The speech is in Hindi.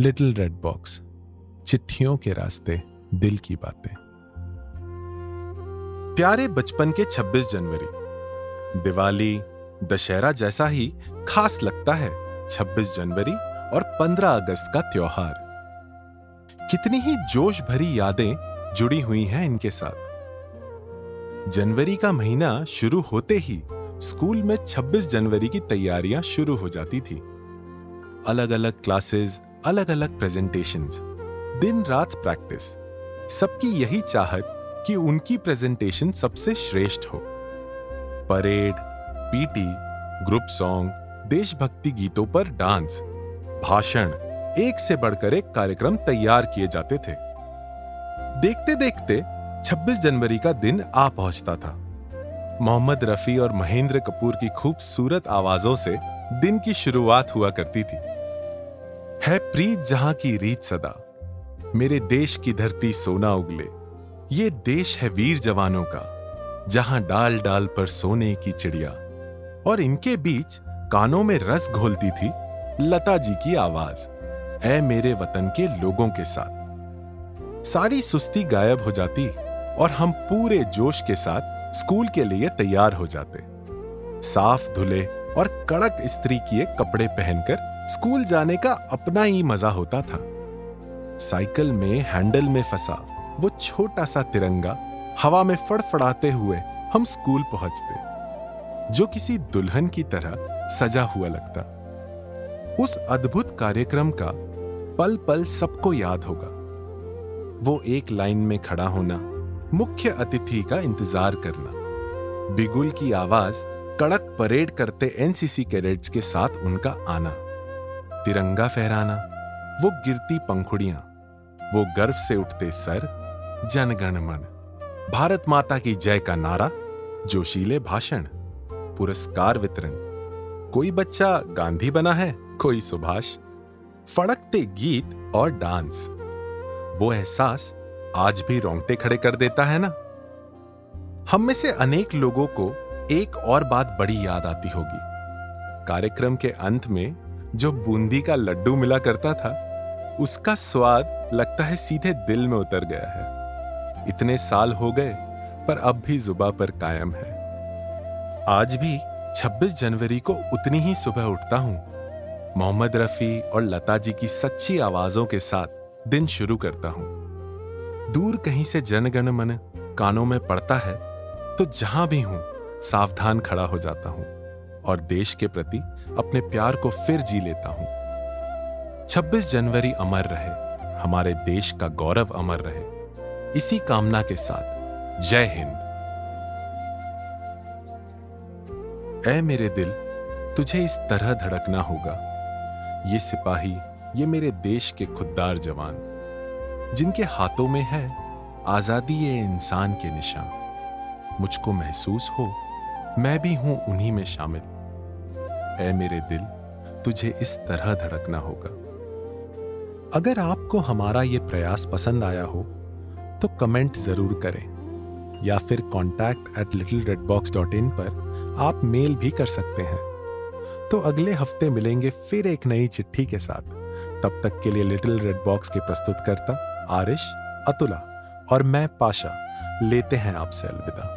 लिटिल रेड बॉक्स, चिट्ठियों के रास्ते दिल की बातें। प्यारे बचपन के 26 जनवरी, दिवाली, दशहरा जैसा ही खास लगता है 26 जनवरी और 15 अगस्त का त्योहार। कितनी ही जोश भरी यादें जुड़ी हुई हैं इनके साथ। जनवरी का महीना शुरू होते ही स्कूल में 26 जनवरी की तैयारियाँ शुरू हो जाती थी। अलग अलग क्लासेस अलग अलग प्रेजेंटेशंस दिन रात प्रैक्टिस सबकी यही चाहत कि उनकी प्रेजेंटेशन सबसे श्रेष्ठ हो। परेड पीटी ग्रुप सॉन्ग देशभक्ति गीतों पर डांस भाषण, एक से बढ़कर एक कार्यक्रम तैयार किए जाते थे। देखते देखते 26 जनवरी का दिन आ पहुँचता था। मोहम्मद रफी और महेंद्र कपूर की खूबसूरत आवाजों से दिन की शुरुआत हुआ करती थी। है प्रीत जहाँ की रीत सदा। मेरे देश की धरती सोना उगले। ये देश है वीर जवानों का, जहाँ डाल डाल पर सोने की चिड़िया। और इनके बीच कानों में रस घोलती थी लता जी की आवाज़ ए मेरे वतन के लोगों के साथ। सारी सुस्ती गायब हो जाती और हम पूरे जोश के साथ स्कूल के लिए तैयार हो जाते। साफ़ धुले और कड़क स्त्री किए कपड़े पहनकर स्कूल जाने का अपना ही मज़ा होता था। साइकिल में, हैंडल में फंसा वो छोटा सा तिरंगा हवा में फड़फड़ाते हुए हम स्कूल पहुँचते, जो किसी दुल्हन की तरह सजा हुआ लगता। उस अद्भुत कार्यक्रम का पल पल सबको याद होगा। वो एक लाइन में खड़ा होना, मुख्य अतिथि का इंतज़ार करना, बिगुल की आवाज़ कड़क परेड करते एनसीसी कैडेट्स के साथ उनका आना। तिरंगा फहराना, वो गिरती पंखुड़ियाँ, वो गर्व से उठते सर, जनगण मन। भारत माता की जय का नारा, जोशीले भाषण, पुरस्कार वितरण। कोई बच्चा गांधी बना है, कोई सुभाष। फड़कते गीत और डांस। वो एहसास आज भी रोंगटे खड़े कर देता है ना? हम में से अनेक लोगों को एक और बात बड़ी याद आती होगी। कार्यक्रम के अंत में जो बूंदी का लड्डू मिला करता था, उसका स्वाद लगता है सीधे दिल में उतर गया है। इतने साल हो गए, पर अब भी जुबा पर कायम है। आज भी 26 जनवरी को उतनी ही सुबह उठता हूँ। मोहम्मद रफी और लता जी की सच्ची आवाजों के साथ दिन शुरू करता हूँ। दूर कहीं से जनगण मन कानों में पड़ता है तो जहाँ भी हूँ सावधान खड़ा हो जाता हूँ और देश के प्रति अपने प्यार को फिर जी लेता हूँ। 26 जनवरी अमर रहे, हमारे देश का गौरव अमर रहे। इसी कामना के साथ, जय हिंद। ऐ मेरे दिल, तुझे इस तरह धड़कना होगा। ये सिपाही, ये मेरे देश के खुददार जवान। जिनके हाथों में है आज़ादी ये इंसान के निशान। मुझको महसूस हो मैं भी हूँ उन्हीं में शामिल। ऐ मेरे दिल, तुझे इस तरह धड़कना होगा। अगर आपको हमारा ये प्रयास पसंद आया हो तो कमेंट ज़रूर करें, या फिर contact at little red box dot in पर आप मेल भी कर सकते हैं। तो अगले हफ़्ते मिलेंगे फिर एक नई चिट्ठी के साथ। तब तक के लिए लिटिल रेड बॉक्स के प्रस्तुतकर्ता आरिश, अतुला और मैं पाशा, लेते हैं आपसे अलविदा।